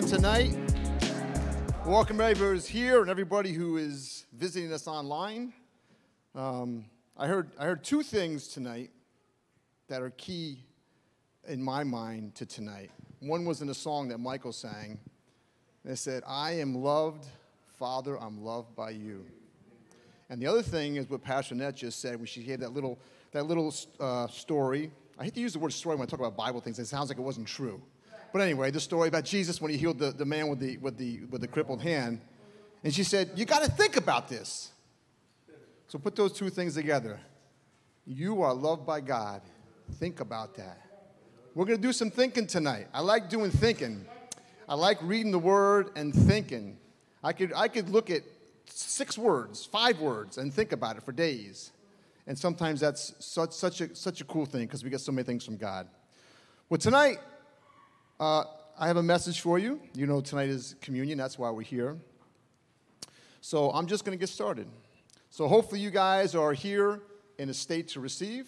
doing tonight? Welcome everybody who's here and everybody who is visiting us online. Um, I heard I heard two things tonight that are key in my mind to tonight. One was in a song that Michael sang. It said, "I am loved, Father. I'm loved by you." And the other thing is what Pastor Net just said when she gave that little that little uh, story. I hate to use the word story when I talk about Bible things. It sounds like it wasn't true. But anyway, the story about Jesus when he healed the, the man with the, with, the, with the crippled hand. And she said, You got to think about this. So put those two things together. You are loved by God. Think about that. We're going to do some thinking tonight. I like doing thinking. I like reading the word and thinking. I could, I could look at six words, five words, and think about it for days. And sometimes that's such, such, a, such a cool thing because we get so many things from God. Well, tonight, uh, I have a message for you. You know, tonight is communion, that's why we're here. So I'm just going to get started. So hopefully, you guys are here in a state to receive.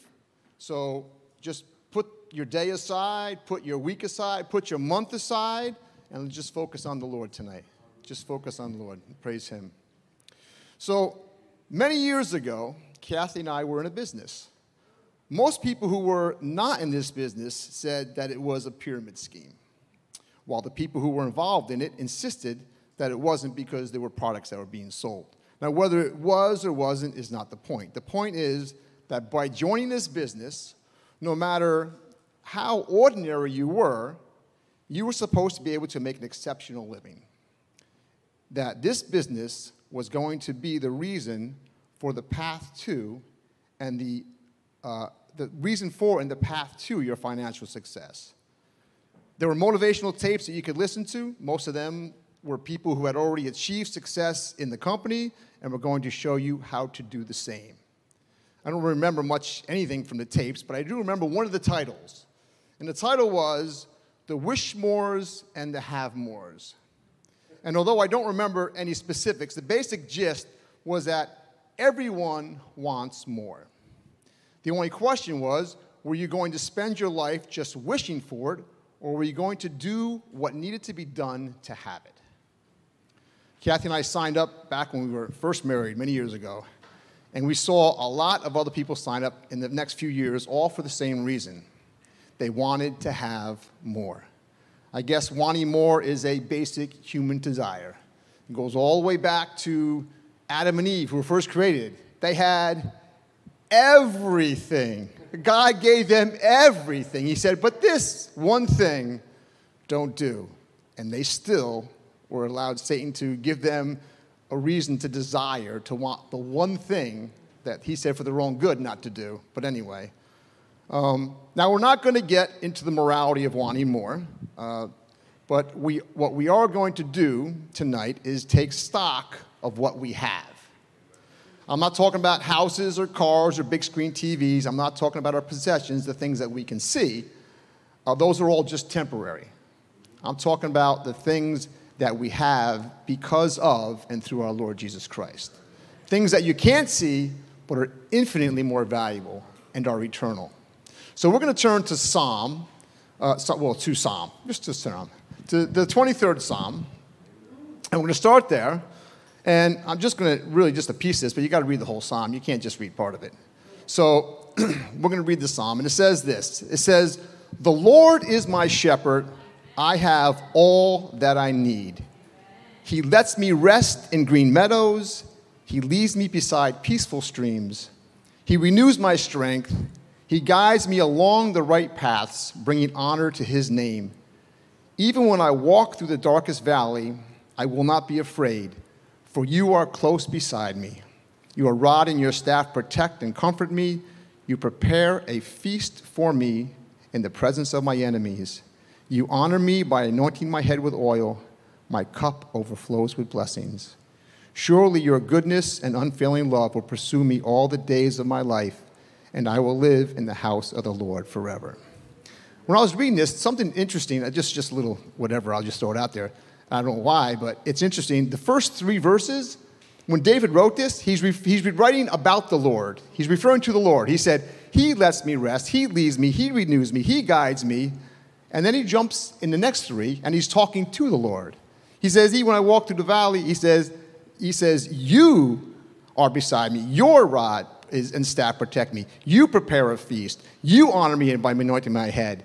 So just put your day aside, put your week aside, put your month aside, and just focus on the Lord tonight. Just focus on the Lord. Praise Him. So, many years ago, Kathy and I were in a business. Most people who were not in this business said that it was a pyramid scheme while the people who were involved in it insisted that it wasn't because there were products that were being sold. Now, whether it was or wasn't is not the point. The point is that by joining this business, no matter how ordinary you were, you were supposed to be able to make an exceptional living. That this business was going to be the reason for the path to and the, uh, the reason for and the path to your financial success. There were motivational tapes that you could listen to. Most of them were people who had already achieved success in the company and were going to show you how to do the same. I don't remember much anything from the tapes, but I do remember one of the titles. And the title was The Wishmores and the Have Mores. And although I don't remember any specifics, the basic gist was that everyone wants more. The only question was were you going to spend your life just wishing for it, or were you going to do what needed to be done to have it? Kathy and I signed up back when we were first married many years ago, and we saw a lot of other people sign up in the next few years, all for the same reason. They wanted to have more. I guess wanting more is a basic human desire. It goes all the way back to Adam and Eve, who were first created. They had everything. God gave them everything. He said, but this one thing don't do. And they still were allowed Satan to give them a reason to desire, to want the one thing that he said for their own good not to do. But anyway. Um, now, we're not going to get into the morality of wanting more, uh, but we, what we are going to do tonight is take stock of what we have. I'm not talking about houses or cars or big screen TVs. I'm not talking about our possessions, the things that we can see. Uh, those are all just temporary. I'm talking about the things that we have because of and through our Lord Jesus Christ. Things that you can't see, but are infinitely more valuable and are eternal. So we're going to turn to Psalm, uh, well, to Psalm, just to Psalm, to the 23rd Psalm. And we're going to start there. And I'm just going to really just a piece of this, but you got to read the whole psalm. You can't just read part of it. So we're going to read the psalm, and it says this It says, The Lord is my shepherd, I have all that I need. He lets me rest in green meadows, He leads me beside peaceful streams. He renews my strength, He guides me along the right paths, bringing honor to His name. Even when I walk through the darkest valley, I will not be afraid for you are close beside me. Your rod and your staff protect and comfort me. You prepare a feast for me in the presence of my enemies. You honor me by anointing my head with oil. My cup overflows with blessings. Surely your goodness and unfailing love will pursue me all the days of my life, and I will live in the house of the Lord forever. When I was reading this, something interesting, just, just a little whatever, I'll just throw it out there. I don't know why, but it's interesting. The first three verses, when David wrote this, he's, re- he's writing about the Lord. He's referring to the Lord. He said, He lets me rest, He leads me, He renews me, He guides me. And then he jumps in the next three and he's talking to the Lord. He says, Even when I walk through the valley, he says, he says, You are beside me. Your rod is, and staff protect me. You prepare a feast. You honor me by anointing my head.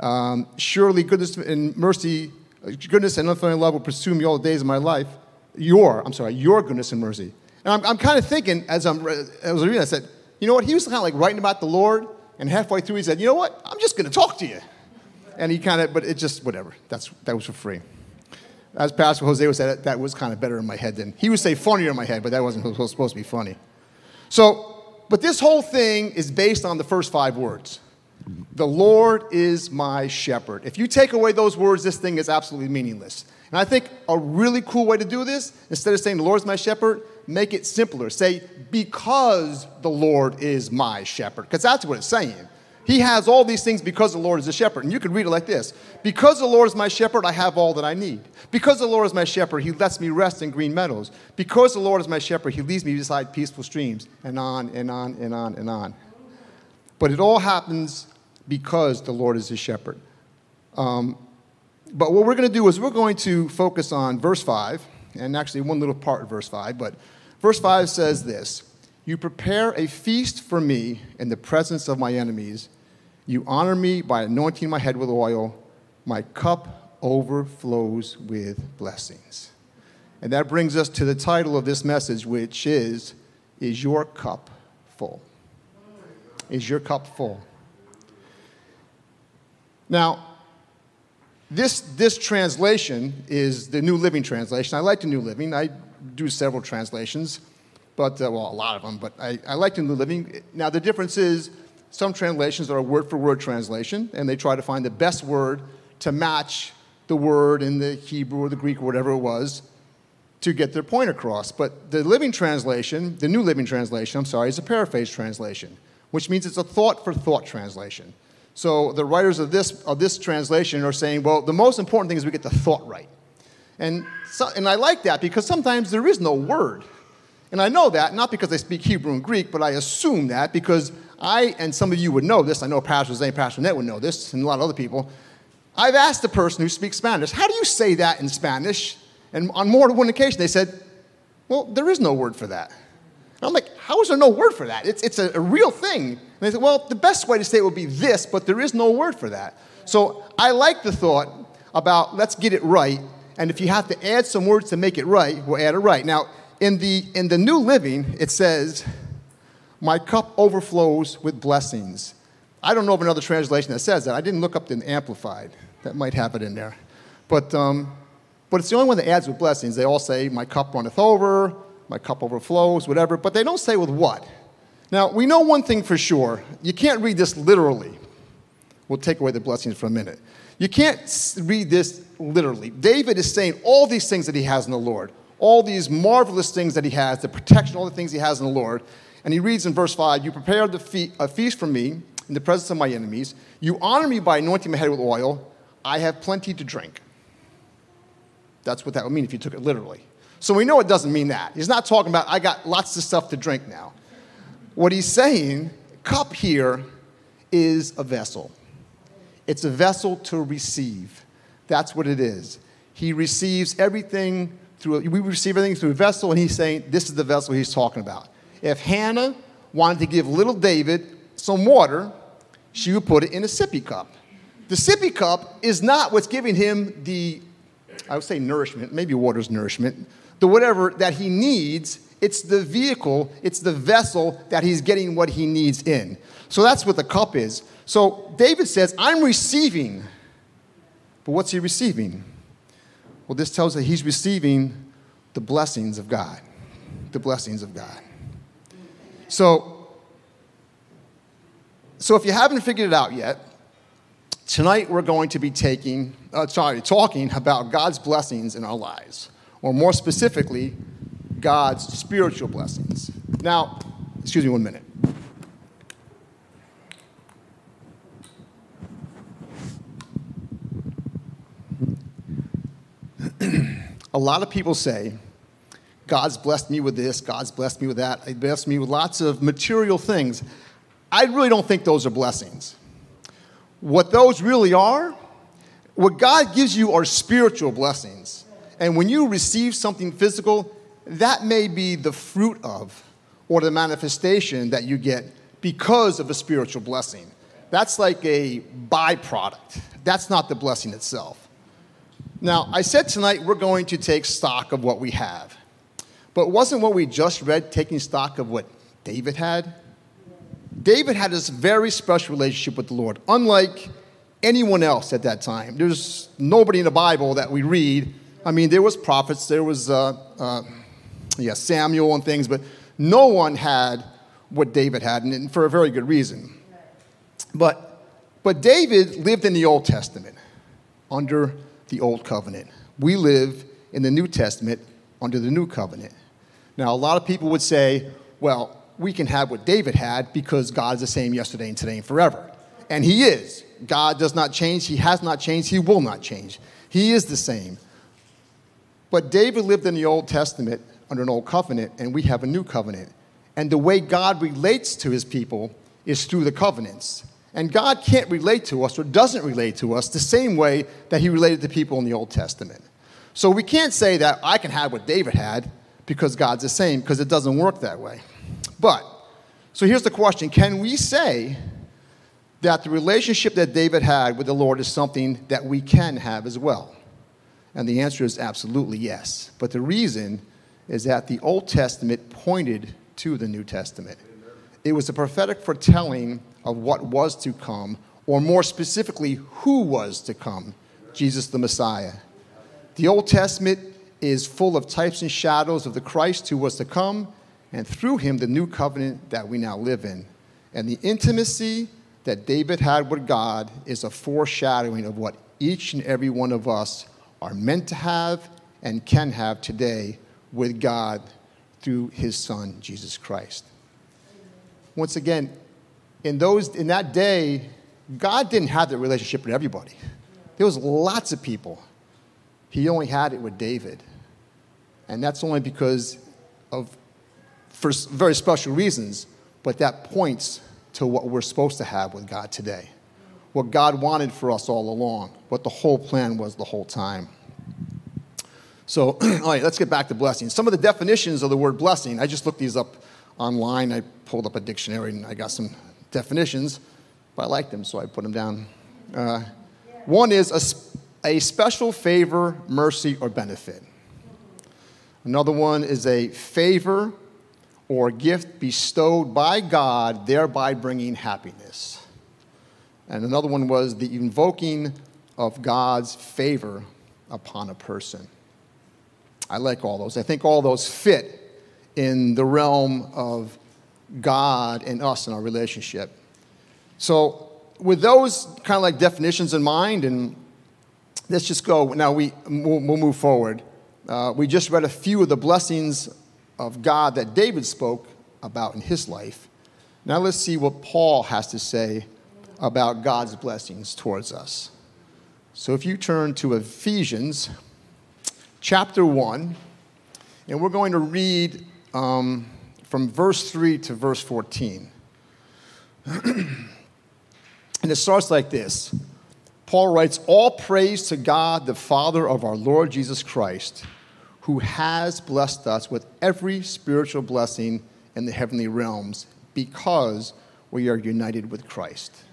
Um, surely goodness and mercy, goodness and unfailing love will pursue me all the days of my life. Your, I'm sorry, your goodness and mercy. And I'm, I'm kind of thinking, as, I'm, as I was reading, I said, you know what? He was kind of like writing about the Lord, and halfway through he said, you know what? I'm just going to talk to you. And he kind of, but it just, whatever. That's, that was for free. As Pastor Jose would say, that was kind of better in my head than, he would say funnier in my head, but that wasn't supposed to be funny. So, but this whole thing is based on the first five words. The Lord is my shepherd. If you take away those words, this thing is absolutely meaningless. And I think a really cool way to do this, instead of saying the Lord is my shepherd, make it simpler. Say, because the Lord is my shepherd. Because that's what it's saying. He has all these things because the Lord is a shepherd. And you could read it like this Because the Lord is my shepherd, I have all that I need. Because the Lord is my shepherd, he lets me rest in green meadows. Because the Lord is my shepherd, he leads me beside peaceful streams, and on and on and on and on. But it all happens because the Lord is his shepherd. Um, but what we're going to do is we're going to focus on verse 5, and actually one little part of verse 5. But verse 5 says this You prepare a feast for me in the presence of my enemies. You honor me by anointing my head with oil. My cup overflows with blessings. And that brings us to the title of this message, which is Is Your Cup Full? Is Your Cup Full? Now, this, this translation is the New Living Translation. I like the New Living. I do several translations, but, uh, well, a lot of them, but I, I like the New Living. Now, the difference is some translations are a word for word translation, and they try to find the best word to match the word in the Hebrew or the Greek or whatever it was to get their point across. But the Living Translation, the New Living Translation, I'm sorry, is a paraphrase translation, which means it's a thought for thought translation. So the writers of this, of this translation are saying, well, the most important thing is we get the thought right. And, so, and I like that because sometimes there is no word. And I know that, not because I speak Hebrew and Greek, but I assume that because I, and some of you would know this, I know Pastor Zane, Pastor Net would know this, and a lot of other people. I've asked the person who speaks Spanish, how do you say that in Spanish? And on more than one occasion, they said, well, there is no word for that. And I'm like, how is there no word for that? It's, it's a, a real thing. And they said, well, the best way to say it would be this, but there is no word for that. So I like the thought about let's get it right. And if you have to add some words to make it right, we'll add it right. Now, in the, in the New Living, it says, My cup overflows with blessings. I don't know of another translation that says that. I didn't look up the Amplified. That might have it in there. But, um, but it's the only one that adds with blessings. They all say, My cup runneth over, my cup overflows, whatever, but they don't say with what. Now, we know one thing for sure. You can't read this literally. We'll take away the blessings for a minute. You can't read this literally. David is saying all these things that he has in the Lord, all these marvelous things that he has, the protection, all the things he has in the Lord. And he reads in verse 5 You prepared a feast for me in the presence of my enemies. You honor me by anointing my head with oil. I have plenty to drink. That's what that would mean if you took it literally. So we know it doesn't mean that. He's not talking about, I got lots of stuff to drink now. What he's saying, cup here is a vessel. It's a vessel to receive. That's what it is. He receives everything through, we receive everything through a vessel, and he's saying this is the vessel he's talking about. If Hannah wanted to give little David some water, she would put it in a sippy cup. The sippy cup is not what's giving him the, I would say nourishment, maybe water's nourishment, the whatever that he needs. It's the vehicle, it's the vessel that he's getting what he needs in. So that's what the cup is. So David says, I'm receiving. But what's he receiving? Well, this tells us he's receiving the blessings of God. The blessings of God. So, so if you haven't figured it out yet, tonight we're going to be taking, uh, sorry, talking about God's blessings in our lives or more specifically, God's spiritual blessings. Now, excuse me one minute. a lot of people say, God's blessed me with this, God's blessed me with that, He blessed me with lots of material things. I really don't think those are blessings. What those really are, what God gives you are spiritual blessings. And when you receive something physical, that may be the fruit of or the manifestation that you get because of a spiritual blessing. That's like a byproduct. That's not the blessing itself. Now, I said tonight we're going to take stock of what we have. But wasn't what we just read taking stock of what David had? David had this very special relationship with the Lord, unlike anyone else at that time. There's nobody in the Bible that we read. I mean, there was prophets, there was uh, uh, yeah, Samuel and things, but no one had what David had, and for a very good reason. But, but David lived in the Old Testament under the Old Covenant. We live in the New Testament under the New Covenant. Now, a lot of people would say, well, we can have what David had because God is the same yesterday and today and forever. And He is. God does not change. He has not changed. He will not change. He is the same. But David lived in the Old Testament under an old covenant, and we have a new covenant. And the way God relates to his people is through the covenants. And God can't relate to us or doesn't relate to us the same way that he related to people in the Old Testament. So we can't say that I can have what David had because God's the same, because it doesn't work that way. But, so here's the question Can we say that the relationship that David had with the Lord is something that we can have as well? And the answer is absolutely yes. But the reason is that the Old Testament pointed to the New Testament. It was a prophetic foretelling of what was to come, or more specifically, who was to come Jesus the Messiah. The Old Testament is full of types and shadows of the Christ who was to come, and through him, the new covenant that we now live in. And the intimacy that David had with God is a foreshadowing of what each and every one of us are meant to have and can have today with God through his son, Jesus Christ. Once again, in, those, in that day, God didn't have that relationship with everybody. There was lots of people. He only had it with David. And that's only because of, for very special reasons, but that points to what we're supposed to have with God today. What God wanted for us all along, what the whole plan was the whole time. So, all right, let's get back to blessing. Some of the definitions of the word blessing, I just looked these up online. I pulled up a dictionary and I got some definitions, but I like them, so I put them down. Uh, one is a, a special favor, mercy, or benefit. Another one is a favor or gift bestowed by God, thereby bringing happiness. And another one was the invoking of God's favor upon a person. I like all those. I think all those fit in the realm of God and us and our relationship. So, with those kind of like definitions in mind, and let's just go. Now, we, we'll, move forward. Uh, we just read a few of the blessings of God that David spoke about in his life. Now, let's see what Paul has to say about God's blessings towards us. So, if you turn to Ephesians chapter 1, and we're going to read um, from verse 3 to verse 14. and it starts like this Paul writes, All praise to God, the Father of our Lord Jesus Christ, who has blessed us with every spiritual blessing in the heavenly realms because we are united with Christ.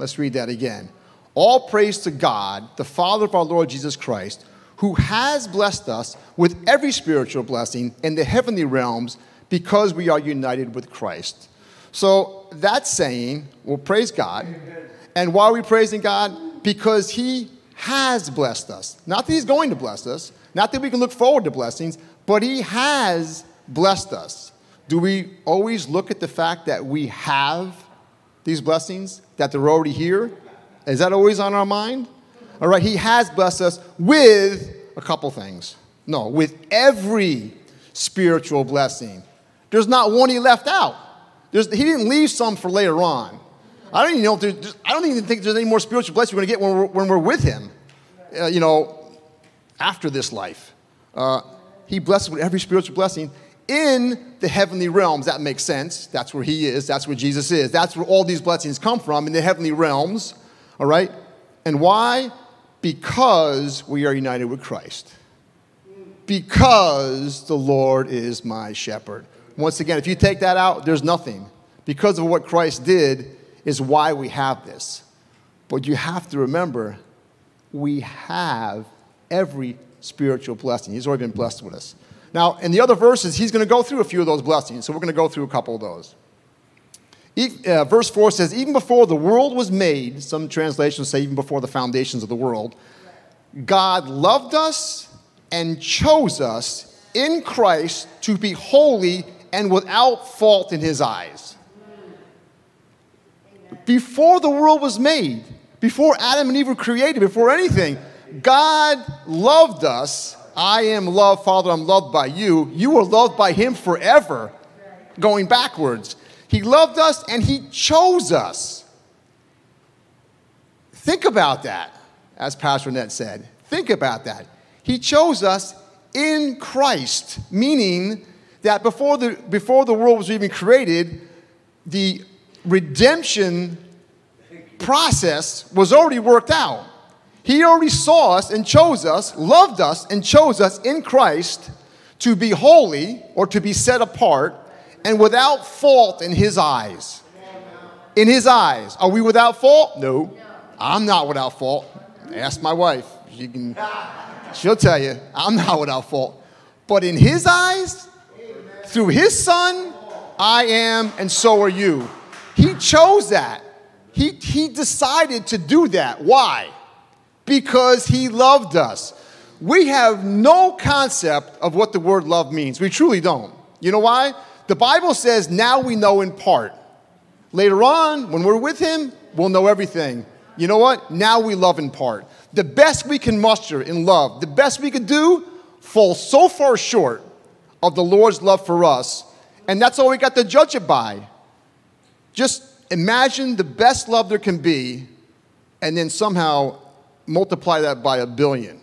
Let's read that again. All praise to God, the Father of our Lord Jesus Christ who has blessed us with every spiritual blessing in the heavenly realms because we are united with Christ. So that's saying, well, praise God. And why are we praising God? Because He has blessed us. Not that He's going to bless us, not that we can look forward to blessings, but He has blessed us. Do we always look at the fact that we have these blessings, that they're already here? Is that always on our mind? All right, He has blessed us with a couple things. No, with every spiritual blessing. There's not one He left out. There's, he didn't leave some for later on. I don't even know. If I don't even think there's any more spiritual blessing we're going to get when we're, when we're with Him. Uh, you know, after this life, uh, He blesses with every spiritual blessing in the heavenly realms. That makes sense. That's where He is. That's where Jesus is. That's where all these blessings come from in the heavenly realms. All right. And why? Because we are united with Christ. Because the Lord is my shepherd. Once again, if you take that out, there's nothing. Because of what Christ did is why we have this. But you have to remember, we have every spiritual blessing. He's already been blessed with us. Now, in the other verses, he's going to go through a few of those blessings. So we're going to go through a couple of those. Uh, verse 4 says, Even before the world was made, some translations say even before the foundations of the world, God loved us and chose us in Christ to be holy and without fault in his eyes. Before the world was made, before Adam and Eve were created, before anything, God loved us. I am loved, Father, I'm loved by you. You were loved by him forever, going backwards. He loved us and He chose us. Think about that, as Pastor Ned said. Think about that. He chose us in Christ, meaning that before the, before the world was even created, the redemption process was already worked out. He already saw us and chose us, loved us and chose us in Christ to be holy or to be set apart and without fault in his eyes. In his eyes. Are we without fault? No. I'm not without fault. Ask my wife. She can, she'll tell you, I'm not without fault. But in his eyes, through his son, I am, and so are you. He chose that. He, he decided to do that. Why? Because he loved us. We have no concept of what the word love means. We truly don't. You know why? The Bible says now we know in part. Later on, when we're with Him, we'll know everything. You know what? Now we love in part. The best we can muster in love, the best we could do, falls so far short of the Lord's love for us. And that's all we got to judge it by. Just imagine the best love there can be, and then somehow multiply that by a billion,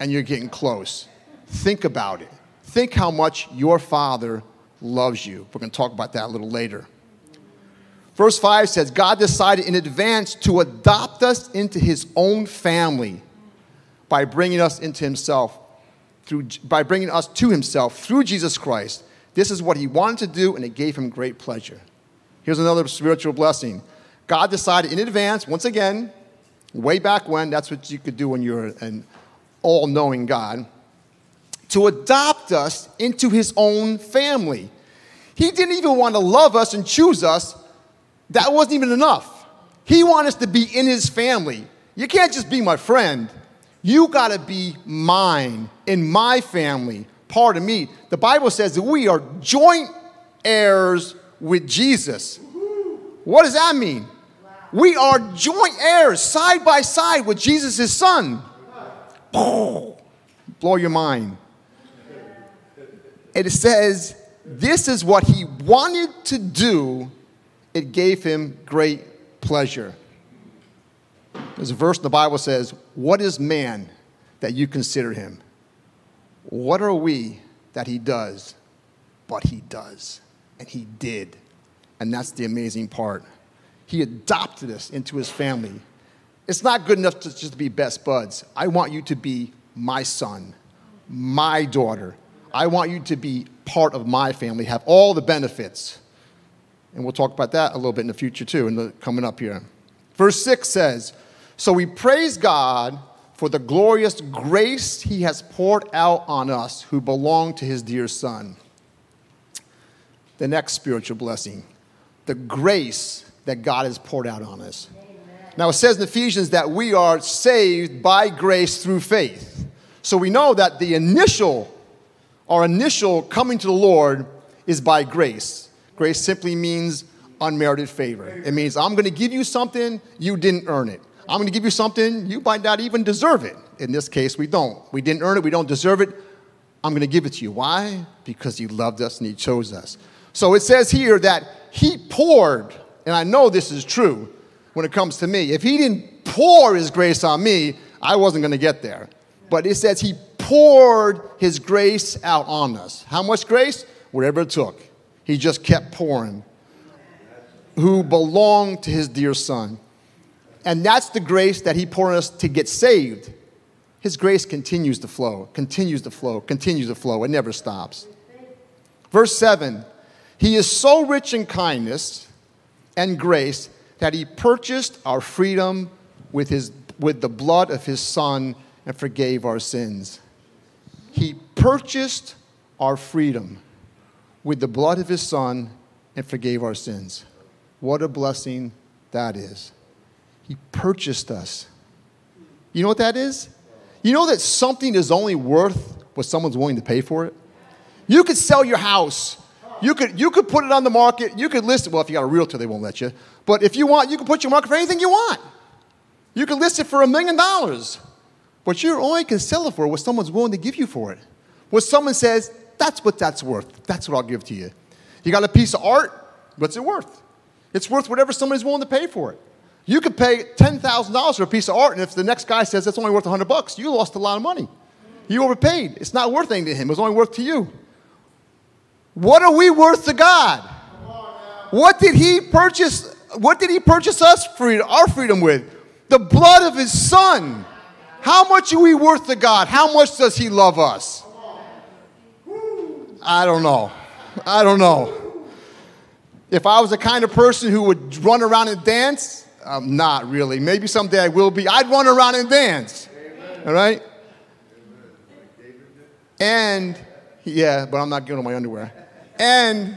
and you're getting close. Think about it. Think how much your Father loves you. We're going to talk about that a little later. Verse 5 says, God decided in advance to adopt us into his own family by bringing us into himself, through, by bringing us to himself through Jesus Christ. This is what he wanted to do, and it gave him great pleasure. Here's another spiritual blessing. God decided in advance, once again, way back when, that's what you could do when you're an all knowing God to adopt us into his own family. He didn't even want to love us and choose us. That wasn't even enough. He wanted us to be in his family. You can't just be my friend. You got to be mine, in my family, part of me. The Bible says that we are joint heirs with Jesus. What does that mean? We are joint heirs, side by side with Jesus' son. Blow your mind it says, This is what he wanted to do. It gave him great pleasure. There's a verse in the Bible says, What is man that you consider him? What are we that he does? But he does. And he did. And that's the amazing part. He adopted us into his family. It's not good enough to just be best buds. I want you to be my son, my daughter, I want you to be part of my family, have all the benefits. And we'll talk about that a little bit in the future too, in the, coming up here. Verse 6 says, So we praise God for the glorious grace he has poured out on us who belong to his dear Son. The next spiritual blessing, the grace that God has poured out on us. Now it says in Ephesians that we are saved by grace through faith. So we know that the initial our initial coming to the Lord is by grace. Grace simply means unmerited favor. It means I'm going to give you something, you didn't earn it. I'm going to give you something, you might not even deserve it. In this case, we don't. We didn't earn it, we don't deserve it. I'm going to give it to you. Why? Because He loved us and He chose us. So it says here that He poured, and I know this is true when it comes to me. If He didn't pour His grace on me, I wasn't going to get there. But it says He poured his grace out on us. How much grace? Whatever it took. He just kept pouring. Who belonged to his dear son. And that's the grace that he poured us to get saved. His grace continues to flow, continues to flow, continues to flow. It never stops. Verse 7 He is so rich in kindness and grace that He purchased our freedom with, his, with the blood of His Son and forgave our sins. He purchased our freedom with the blood of His Son and forgave our sins. What a blessing that is. He purchased us. You know what that is? You know that something is only worth what someone's willing to pay for it? You could sell your house. You could, you could put it on the market. You could list it. Well, if you got a realtor, they won't let you. But if you want, you can put your market for anything you want. You can list it for a million dollars. But you only can sell it for what someone's willing to give you for it. What someone says, that's what that's worth. That's what I'll give to you. You got a piece of art, what's it worth? It's worth whatever somebody's willing to pay for it. You could pay $10,000 for a piece of art, and if the next guy says that's only worth 100 bucks, you lost a lot of money. You overpaid. It's not worth anything to him. It's only worth to you. What are we worth to God? What did he purchase? What did he purchase us freedom, our freedom with? The blood of his son. How much are we worth to God? How much does he love us? I don't know. I don't know. If I was the kind of person who would run around and dance, I'm not really. Maybe someday I will be. I'd run around and dance. All right? And, yeah, but I'm not giving my underwear. And,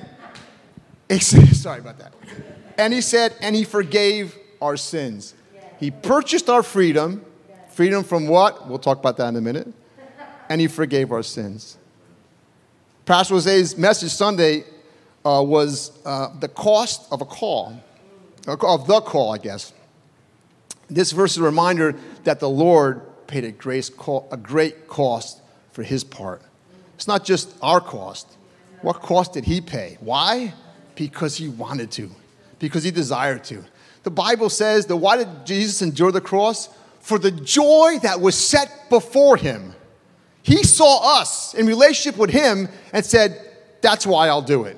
sorry about that. And he said, and he forgave our sins. He purchased our freedom. Freedom from what? We'll talk about that in a minute. And he forgave our sins. Pastor Jose's message Sunday uh, was uh, the cost of a call of the call, I guess. This verse is a reminder that the Lord paid a, call, a great cost for his part. It's not just our cost. What cost did he pay? Why? Because he wanted to, because he desired to. The Bible says that why did Jesus endure the cross? For the joy that was set before him. He saw us in relationship with him and said, That's why I'll do it.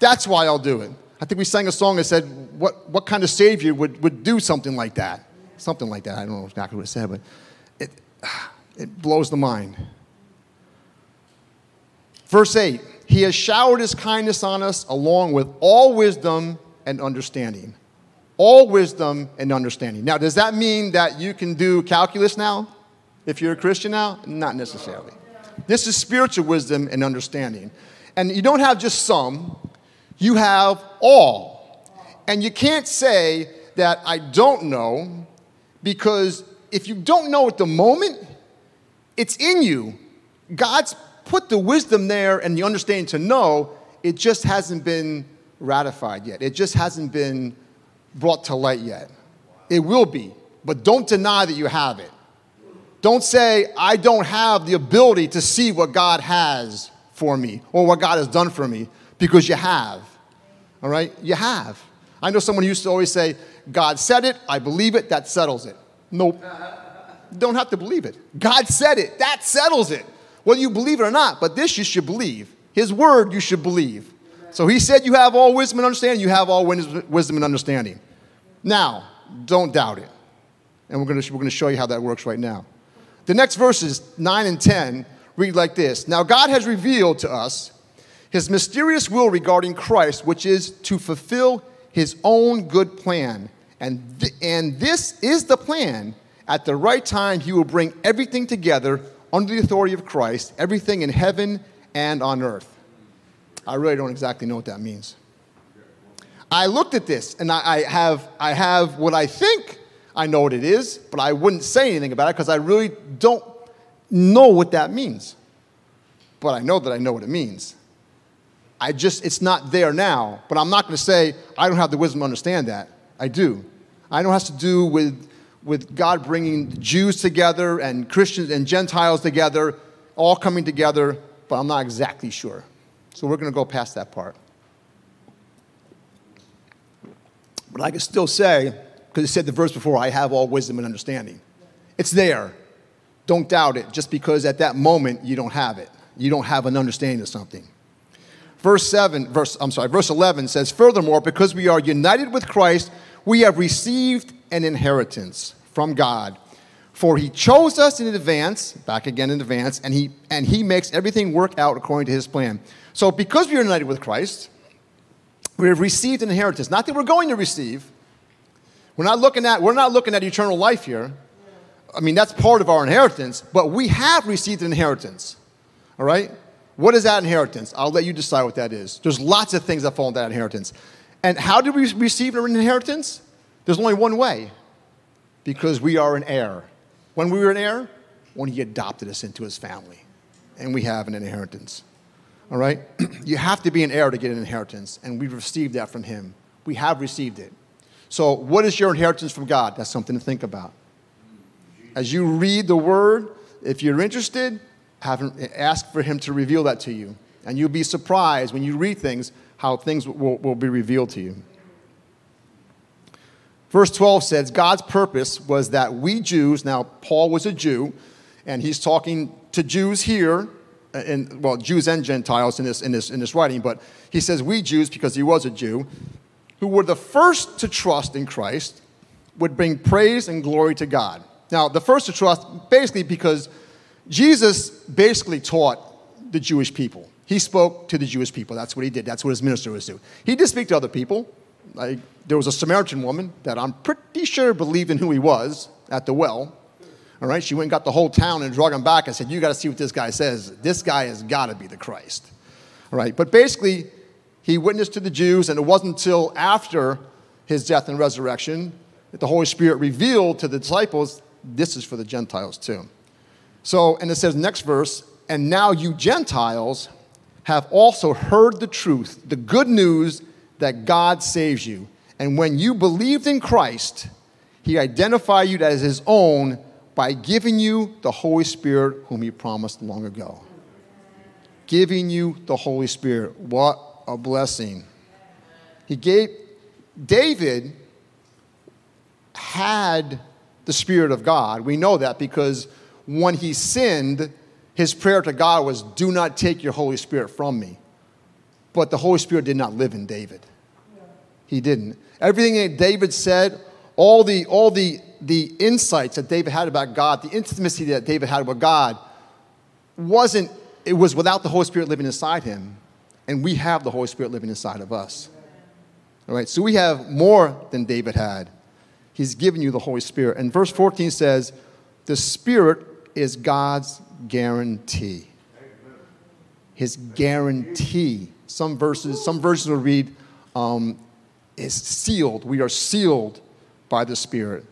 That's why I'll do it. I think we sang a song that said, What, what kind of Savior would, would do something like that? Something like that. I don't know exactly what it said, but it, it blows the mind. Verse 8 He has showered His kindness on us along with all wisdom and understanding. All wisdom and understanding. Now, does that mean that you can do calculus now? If you're a Christian now? Not necessarily. This is spiritual wisdom and understanding. And you don't have just some, you have all. And you can't say that I don't know because if you don't know at the moment, it's in you. God's put the wisdom there and the understanding to know, it just hasn't been ratified yet. It just hasn't been brought to light yet. It will be, but don't deny that you have it. Don't say, I don't have the ability to see what God has for me or what God has done for me because you have. All right? You have. I know someone used to always say, God said it, I believe it, that settles it. Nope. Don't have to believe it. God said it, that settles it. Whether you believe it or not, but this you should believe. His word you should believe. So he said you have all wisdom and understanding, you have all wisdom and understanding. Now, don't doubt it. And we're going to, we're going to show you how that works right now. The next verses, 9 and 10, read like this Now, God has revealed to us his mysterious will regarding Christ, which is to fulfill his own good plan. And, th- and this is the plan. At the right time, he will bring everything together under the authority of Christ, everything in heaven and on earth. I really don't exactly know what that means. I looked at this and I, have, I have what I think I know what it is, but I wouldn't say anything about it because I really don't know what that means. But I know that I know what it means. I just, it's not there now. But I'm not going to say I don't have the wisdom to understand that. I do. I know it has to do with, with God bringing Jews together and Christians and Gentiles together, all coming together, but I'm not exactly sure. So we're going to go past that part. But I can still say, because it said the verse before, I have all wisdom and understanding. It's there. Don't doubt it just because at that moment you don't have it. You don't have an understanding of something. Verse 7, verse, I'm sorry, verse 11 says, Furthermore, because we are united with Christ, we have received an inheritance from God. For he chose us in advance, back again in advance, and he, and he makes everything work out according to his plan. So, because we are united with Christ, we have received an inheritance. Not that we're going to receive. We're not looking at, we're not looking at eternal life here. I mean, that's part of our inheritance, but we have received an inheritance. All right? What is that inheritance? I'll let you decide what that is. There's lots of things that fall into that inheritance. And how do we receive an inheritance? There's only one way because we are an heir. When we were an heir, when he adopted us into his family, and we have an inheritance. All right? you have to be an heir to get an inheritance, and we've received that from him. We have received it. So, what is your inheritance from God? That's something to think about. As you read the word, if you're interested, have him, ask for him to reveal that to you. And you'll be surprised when you read things how things will, will be revealed to you. Verse 12 says, God's purpose was that we Jews, now Paul was a Jew, and he's talking to Jews here, uh, and well, Jews and Gentiles in this, in, this, in this writing, but he says we Jews because he was a Jew, who were the first to trust in Christ, would bring praise and glory to God. Now, the first to trust, basically because Jesus basically taught the Jewish people. He spoke to the Jewish people. That's what he did. That's what his minister was doing. He did speak to other people. Like, there was a Samaritan woman that I'm pretty sure believed in who he was at the well. All right, she went and got the whole town and drug him back and said, You got to see what this guy says. This guy has got to be the Christ. All right, but basically, he witnessed to the Jews, and it wasn't until after his death and resurrection that the Holy Spirit revealed to the disciples, This is for the Gentiles too. So, and it says, next verse, and now you Gentiles have also heard the truth, the good news that God saves you. And when you believed in Christ, he identified you as his own by giving you the Holy Spirit, whom he promised long ago. Giving you the Holy Spirit. What a blessing. He gave, David had the Spirit of God. We know that because when he sinned, his prayer to God was, Do not take your Holy Spirit from me. But the Holy Spirit did not live in David. He didn't. Everything that David said, all the, all the, the insights that David had about God, the intimacy that David had with God, wasn't, it was without the Holy Spirit living inside him. And we have the Holy Spirit living inside of us. All right, so we have more than David had. He's given you the Holy Spirit. And verse 14 says, The Spirit is God's guarantee. His guarantee. Some verses, some verses will read, um, is sealed. We are sealed by the Spirit.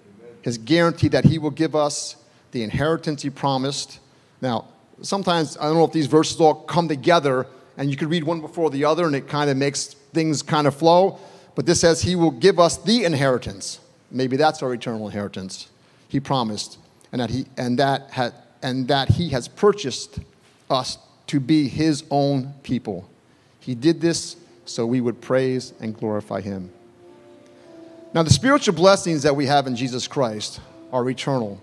His guarantee that He will give us the inheritance He promised. Now, sometimes I don't know if these verses all come together and you could read one before the other and it kind of makes things kind of flow. But this says He will give us the inheritance. Maybe that's our eternal inheritance. He promised, and that He and that and that He has purchased us to be His own people. He did this so we would praise and glorify Him. Now, the spiritual blessings that we have in Jesus Christ are eternal.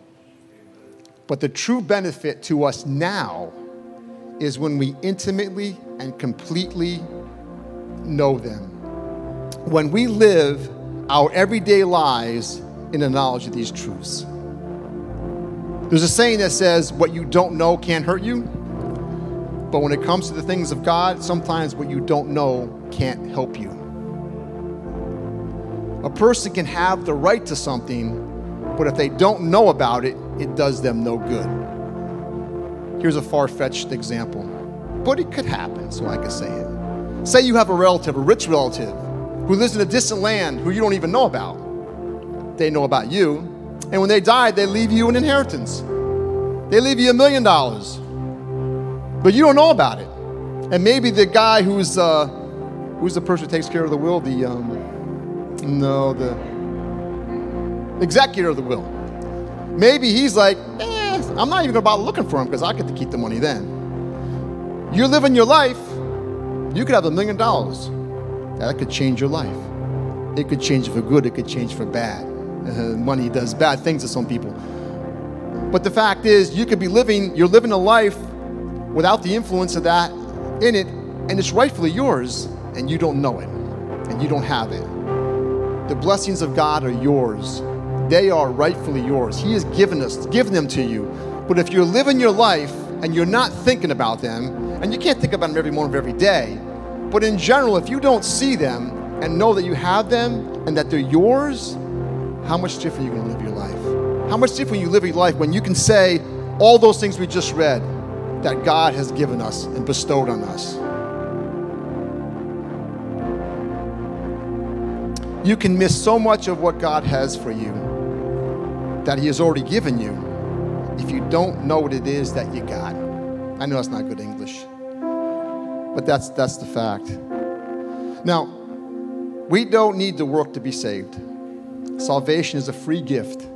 But the true benefit to us now is when we intimately and completely know them. When we live our everyday lives in the knowledge of these truths. There's a saying that says, What you don't know can't hurt you. But when it comes to the things of God, sometimes what you don't know can't help you. A person can have the right to something, but if they don't know about it, it does them no good. Here's a far fetched example, but it could happen, so I can say it. Say you have a relative, a rich relative, who lives in a distant land who you don't even know about. They know about you, and when they die, they leave you an inheritance. They leave you a million dollars, but you don't know about it. And maybe the guy who's uh, who's the person who takes care of the will, the um, no, the executor of the will. Maybe he's like, eh, I'm not even bother looking for him because I get to keep the money then. You're living your life. You could have a million dollars. That could change your life. It could change for good. It could change for bad. Uh, money does bad things to some people. But the fact is, you could be living, you're living a life without the influence of that in it, and it's rightfully yours, and you don't know it, and you don't have it. The blessings of God are yours They are rightfully yours. He has given us, given them to you. But if you're living your life and you're not thinking about them, and you can't think about them every moment of every day, but in general, if you don't see them and know that you have them and that they're yours, how much different are you going to live your life? How much different you live your life when you can say all those things we just read that God has given us and bestowed on us? You can miss so much of what God has for you that He has already given you if you don't know what it is that you got. I know that's not good English, but that's, that's the fact. Now, we don't need to work to be saved. Salvation is a free gift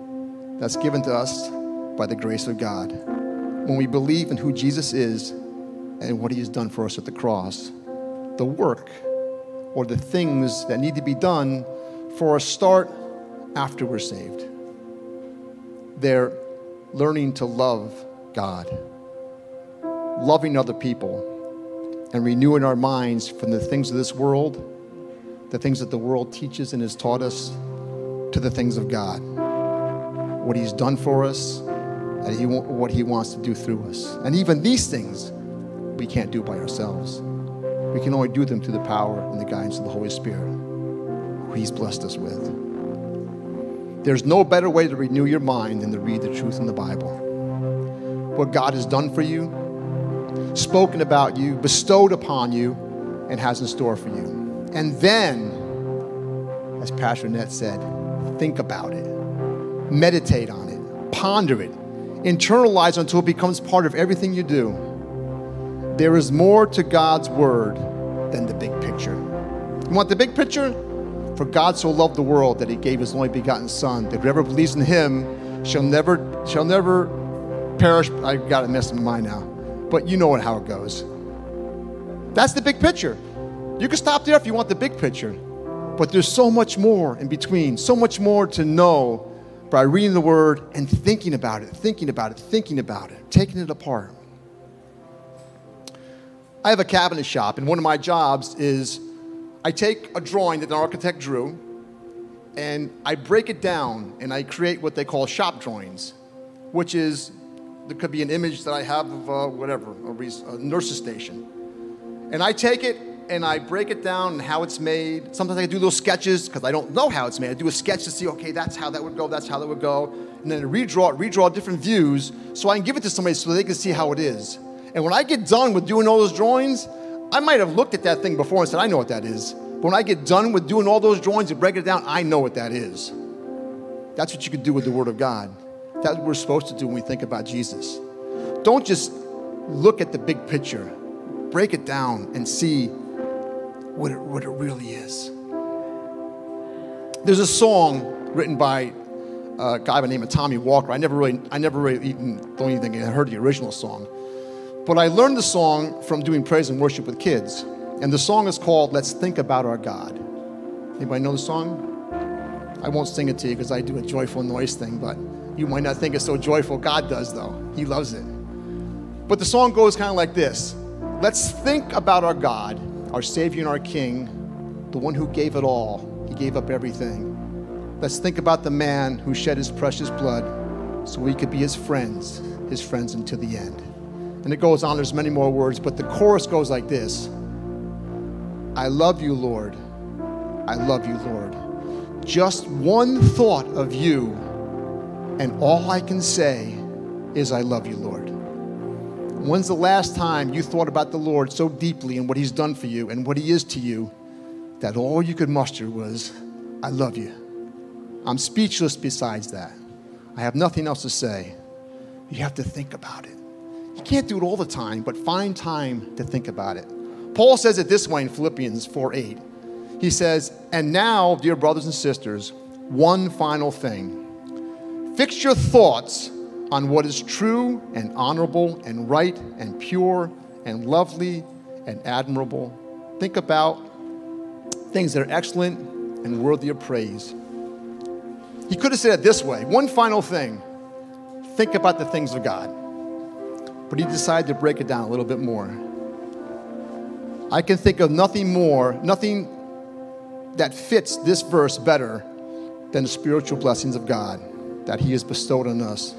that's given to us by the grace of God. When we believe in who Jesus is and what He has done for us at the cross, the work or the things that need to be done for a start after we're saved. They're learning to love God, loving other people, and renewing our minds from the things of this world, the things that the world teaches and has taught us, to the things of God. What He's done for us, and he, what He wants to do through us. And even these things we can't do by ourselves. We can only do them through the power and the guidance of the Holy Spirit, who He's blessed us with. There's no better way to renew your mind than to read the truth in the Bible. What God has done for you, spoken about you, bestowed upon you, and has in store for you. And then, as Pastor Annette said, think about it, meditate on it, ponder it, internalize until it becomes part of everything you do. There is more to God's word than the big picture. You want the big picture? For God so loved the world that he gave his only begotten Son, that whoever believes in him shall never shall never perish. I got it messed in my mind now. But you know how it goes. That's the big picture. You can stop there if you want the big picture. But there's so much more in between, so much more to know by reading the word and thinking about it, thinking about it, thinking about it, taking it apart. I have a cabinet shop, and one of my jobs is I take a drawing that an architect drew and I break it down and I create what they call shop drawings, which is there could be an image that I have of uh, whatever, a, a nurse's station. And I take it and I break it down and how it's made. Sometimes I do little sketches because I don't know how it's made. I do a sketch to see, okay, that's how that would go, that's how that would go. And then I redraw it, redraw different views so I can give it to somebody so they can see how it is. And when I get done with doing all those drawings, I might have looked at that thing before and said, I know what that is. But when I get done with doing all those drawings and break it down, I know what that is. That's what you can do with the Word of God. That's what we're supposed to do when we think about Jesus. Don't just look at the big picture, break it down and see what it, what it really is. There's a song written by uh, a guy by the name of Tommy Walker. I never really, I never really even even think I heard the original song. But I learned the song from doing praise and worship with kids. And the song is called Let's Think About Our God. Anybody know the song? I won't sing it to you because I do a joyful noise thing, but you might not think it's so joyful. God does, though. He loves it. But the song goes kind of like this Let's think about our God, our Savior and our King, the one who gave it all. He gave up everything. Let's think about the man who shed his precious blood so we could be his friends, his friends until the end. And it goes on, there's many more words, but the chorus goes like this I love you, Lord. I love you, Lord. Just one thought of you, and all I can say is, I love you, Lord. When's the last time you thought about the Lord so deeply and what He's done for you and what He is to you that all you could muster was, I love you? I'm speechless besides that. I have nothing else to say. You have to think about it. You can't do it all the time, but find time to think about it. Paul says it this way in Philippians 4 8. He says, And now, dear brothers and sisters, one final thing. Fix your thoughts on what is true and honorable and right and pure and lovely and admirable. Think about things that are excellent and worthy of praise. He could have said it this way one final thing. Think about the things of God. But he decided to break it down a little bit more. I can think of nothing more, nothing that fits this verse better than the spiritual blessings of God. that He has bestowed on us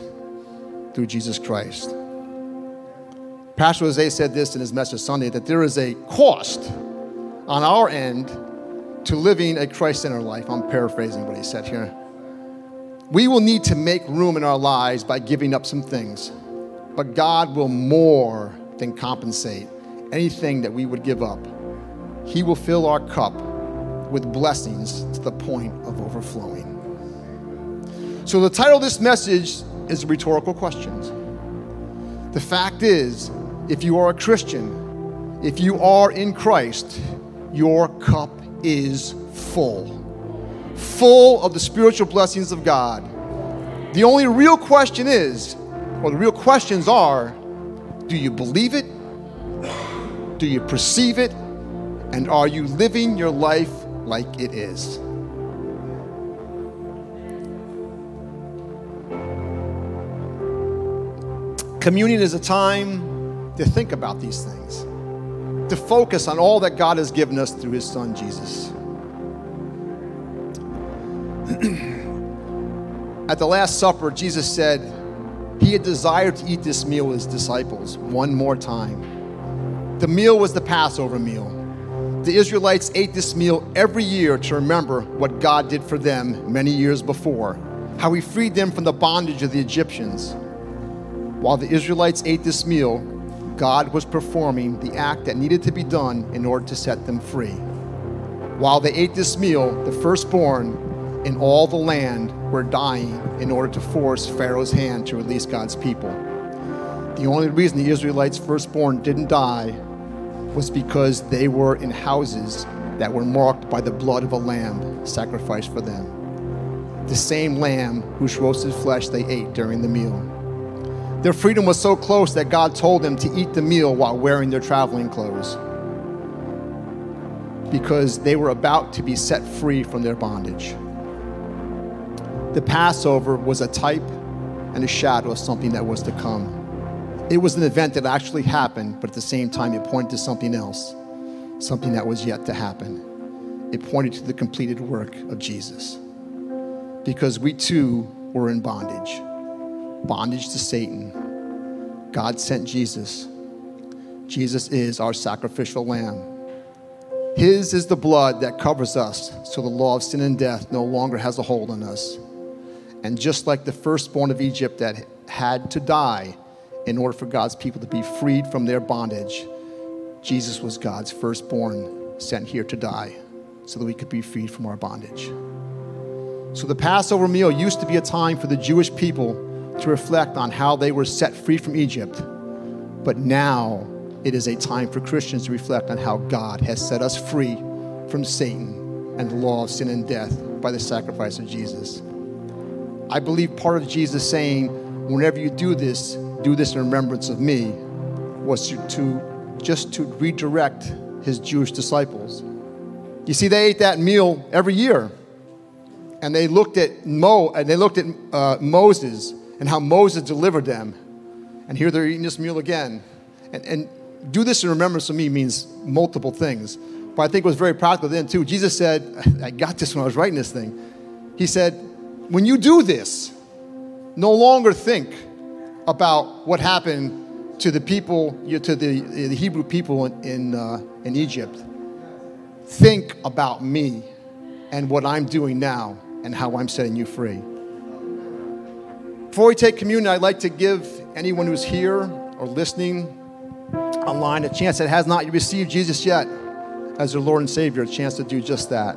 through Jesus Christ. Pastor Jose said this in his message Sunday that there is a cost on our end to living a Christ centered life. I'm paraphrasing what he said here. We will need to make room in our lives by giving up some things, but God will more than compensate anything that we would give up. He will fill our cup with blessings to the point of overflowing. So, the title of this message is Rhetorical Questions. The fact is, if you are a Christian, if you are in Christ, your cup is full. Full of the spiritual blessings of God. The only real question is, or the real questions are, do you believe it? Do you perceive it? And are you living your life like it is? Communion is a time to think about these things, to focus on all that God has given us through His Son, Jesus. At the Last Supper, Jesus said he had desired to eat this meal with his disciples one more time. The meal was the Passover meal. The Israelites ate this meal every year to remember what God did for them many years before, how he freed them from the bondage of the Egyptians. While the Israelites ate this meal, God was performing the act that needed to be done in order to set them free. While they ate this meal, the firstborn in all the land were dying in order to force Pharaoh's hand to release God's people. The only reason the Israelites' firstborn didn't die was because they were in houses that were marked by the blood of a lamb sacrificed for them. The same lamb whose roasted flesh they ate during the meal. Their freedom was so close that God told them to eat the meal while wearing their traveling clothes because they were about to be set free from their bondage. The Passover was a type and a shadow of something that was to come. It was an event that actually happened, but at the same time, it pointed to something else, something that was yet to happen. It pointed to the completed work of Jesus. Because we too were in bondage bondage to Satan, God sent Jesus. Jesus is our sacrificial lamb. His is the blood that covers us, so the law of sin and death no longer has a hold on us. And just like the firstborn of Egypt that had to die in order for God's people to be freed from their bondage, Jesus was God's firstborn sent here to die so that we could be freed from our bondage. So the Passover meal used to be a time for the Jewish people to reflect on how they were set free from Egypt. But now it is a time for Christians to reflect on how God has set us free from Satan and the law of sin and death by the sacrifice of Jesus. I believe part of Jesus saying, whenever you do this, do this in remembrance of me, was to, to just to redirect his Jewish disciples. You see, they ate that meal every year, and they looked at Mo, and they looked at uh, Moses, and how Moses delivered them. And here they're eating this meal again. And, and do this in remembrance of me means multiple things. But I think it was very practical then too. Jesus said, I got this when I was writing this thing. He said, when you do this, no longer think about what happened to the people, to the, the Hebrew people in, in, uh, in Egypt. Think about me and what I'm doing now and how I'm setting you free. Before we take communion, I'd like to give anyone who's here or listening online a chance that has not received Jesus yet as their Lord and Savior, a chance to do just that.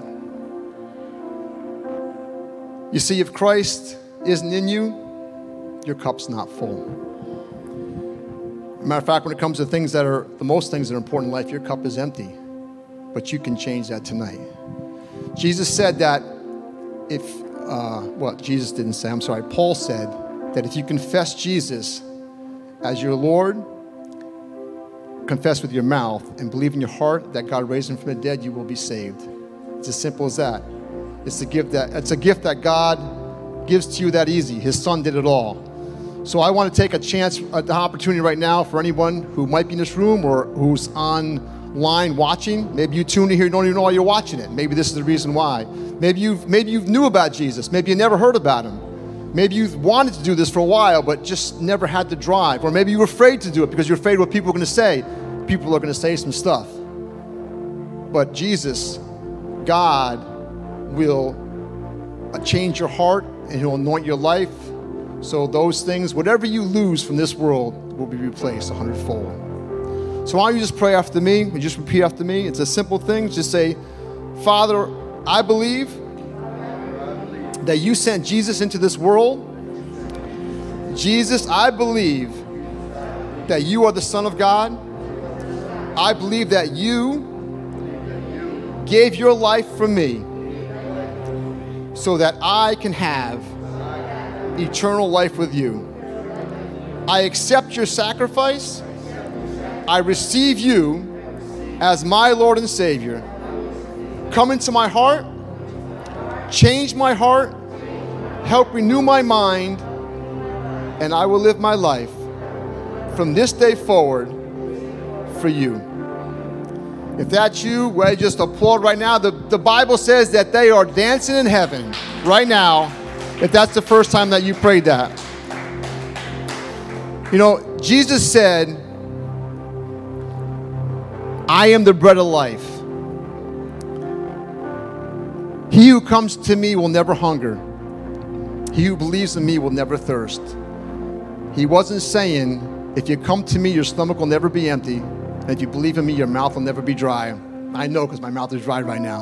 You see, if Christ isn't in you, your cup's not full. Matter of fact, when it comes to things that are the most things that are important in life, your cup is empty. But you can change that tonight. Jesus said that if, uh, well, Jesus didn't say, I'm sorry, Paul said that if you confess Jesus as your Lord, confess with your mouth, and believe in your heart that God raised him from the dead, you will be saved. It's as simple as that. It's a gift that it's a gift that God gives to you that easy. His son did it all. So I want to take a chance, uh, the opportunity right now for anyone who might be in this room or who's online watching. Maybe you tuned in here, you don't even know why you're watching it. Maybe this is the reason why. Maybe you've maybe you've knew about Jesus. Maybe you never heard about him. Maybe you wanted to do this for a while, but just never had the drive. Or maybe you were afraid to do it because you're afraid what people are going to say. People are going to say some stuff. But Jesus, God, will uh, change your heart and He'll anoint your life. So those things, whatever you lose from this world, will be replaced a hundredfold. So why don't you just pray after me and just repeat after me? It's a simple thing. Just say, Father, I believe that you sent Jesus into this world. Jesus, I believe that you are the Son of God. I believe that you gave your life for me so that I can have eternal life with you. I accept your sacrifice. I receive you as my Lord and Savior. Come into my heart, change my heart, help renew my mind, and I will live my life from this day forward for you. If that's you, well, just applaud right now. The, the Bible says that they are dancing in heaven right now if that's the first time that you prayed that. You know, Jesus said, I am the bread of life. He who comes to me will never hunger. He who believes in me will never thirst. He wasn't saying, if you come to me, your stomach will never be empty. And if you believe in me, your mouth will never be dry. I know because my mouth is dry right now.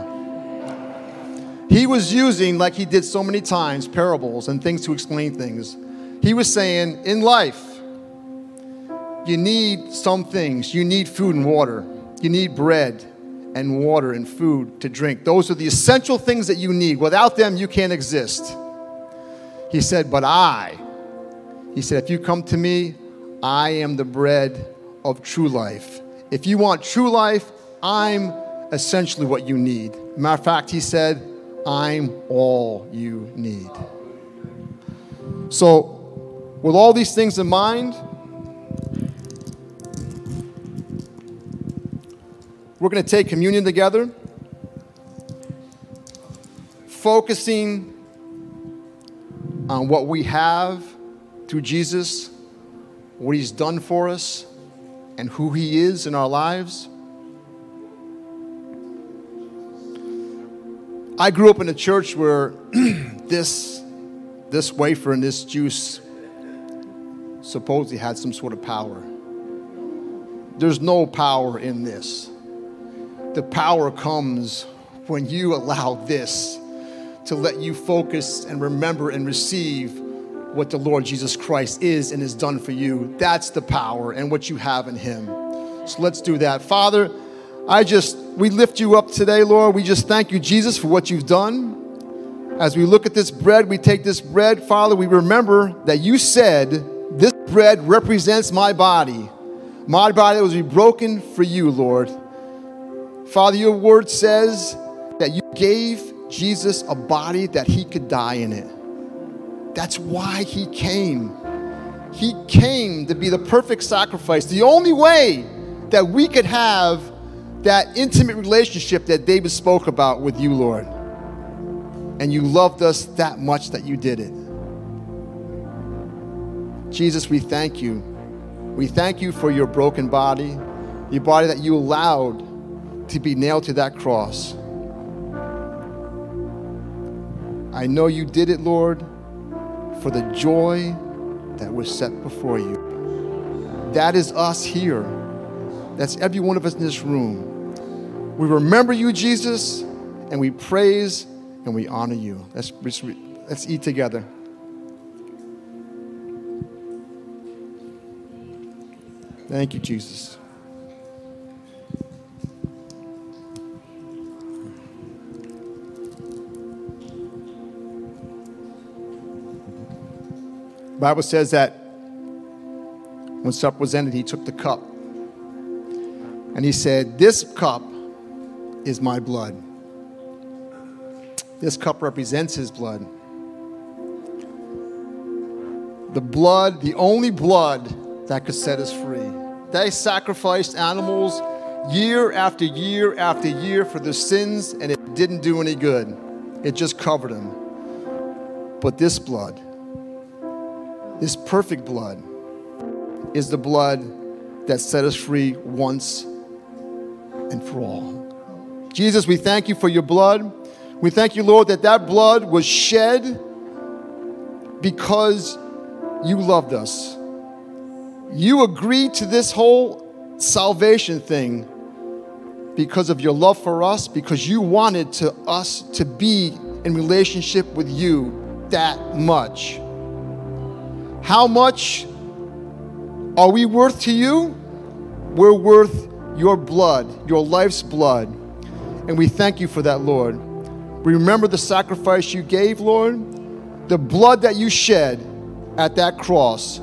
He was using, like he did so many times, parables and things to explain things. He was saying, in life, you need some things. You need food and water. You need bread and water and food to drink. Those are the essential things that you need. Without them, you can't exist. He said, But I, he said, if you come to me, I am the bread of true life. If you want true life, I'm essentially what you need. Matter of fact, he said, I'm all you need. So, with all these things in mind, We're going to take communion together, focusing on what we have through Jesus, what He's done for us, and who He is in our lives. I grew up in a church where this, this wafer and this juice supposedly had some sort of power. There's no power in this the power comes when you allow this to let you focus and remember and receive what the Lord Jesus Christ is and has done for you. That's the power and what you have in Him. So let's do that. Father, I just, we lift you up today, Lord. We just thank you, Jesus, for what you've done. As we look at this bread, we take this bread, Father, we remember that you said, This bread represents my body. My body was be broken for you, Lord. Father, your word says that you gave Jesus a body that he could die in it. That's why he came. He came to be the perfect sacrifice, the only way that we could have that intimate relationship that David spoke about with you, Lord. And you loved us that much that you did it. Jesus, we thank you. We thank you for your broken body, your body that you allowed to be nailed to that cross. I know you did it, Lord, for the joy that was set before you. That is us here. That's every one of us in this room. We remember you, Jesus, and we praise and we honor you. Let's, let's eat together. Thank you, Jesus. Bible says that when supper was ended, he took the cup and he said, This cup is my blood. This cup represents his blood. The blood, the only blood that could set us free. They sacrificed animals year after year after year for their sins, and it didn't do any good. It just covered them. But this blood, this perfect blood, is the blood that set us free once and for all. Jesus, we thank you for your blood. We thank you, Lord, that that blood was shed because you loved us. You agreed to this whole salvation thing because of your love for us, because you wanted to us to be in relationship with you that much. How much are we worth to you? We're worth your blood, your life's blood. And we thank you for that, Lord. We remember the sacrifice you gave, Lord, the blood that you shed at that cross,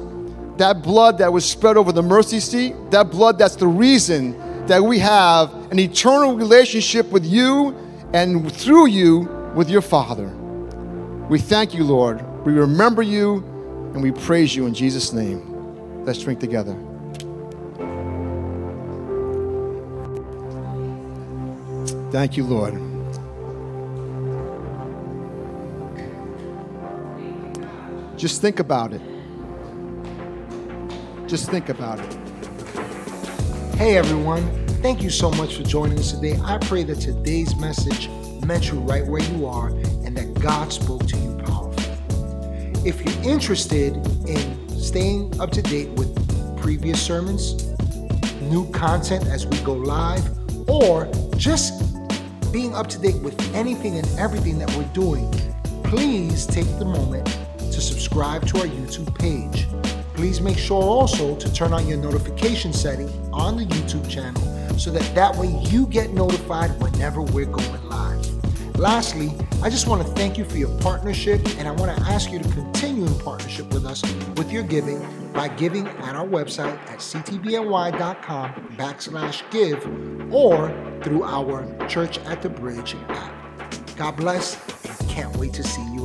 that blood that was spread over the mercy seat, that blood that's the reason that we have an eternal relationship with you and through you with your Father. We thank you, Lord. We remember you and we praise you in Jesus' name. Let's drink together. Thank you, Lord. Just think about it. Just think about it. Hey everyone, thank you so much for joining us today. I pray that today's message met you right where you are and that God spoke to you. If you're interested in staying up to date with previous sermons, new content as we go live, or just being up to date with anything and everything that we're doing, please take the moment to subscribe to our YouTube page. Please make sure also to turn on your notification setting on the YouTube channel so that that way you get notified whenever we're going live. Lastly, I just want to thank you for your partnership and I want to ask you to continue in partnership with us with your giving by giving at our website at ctbny.com backslash give or through our Church at the Bridge app. God bless and can't wait to see you.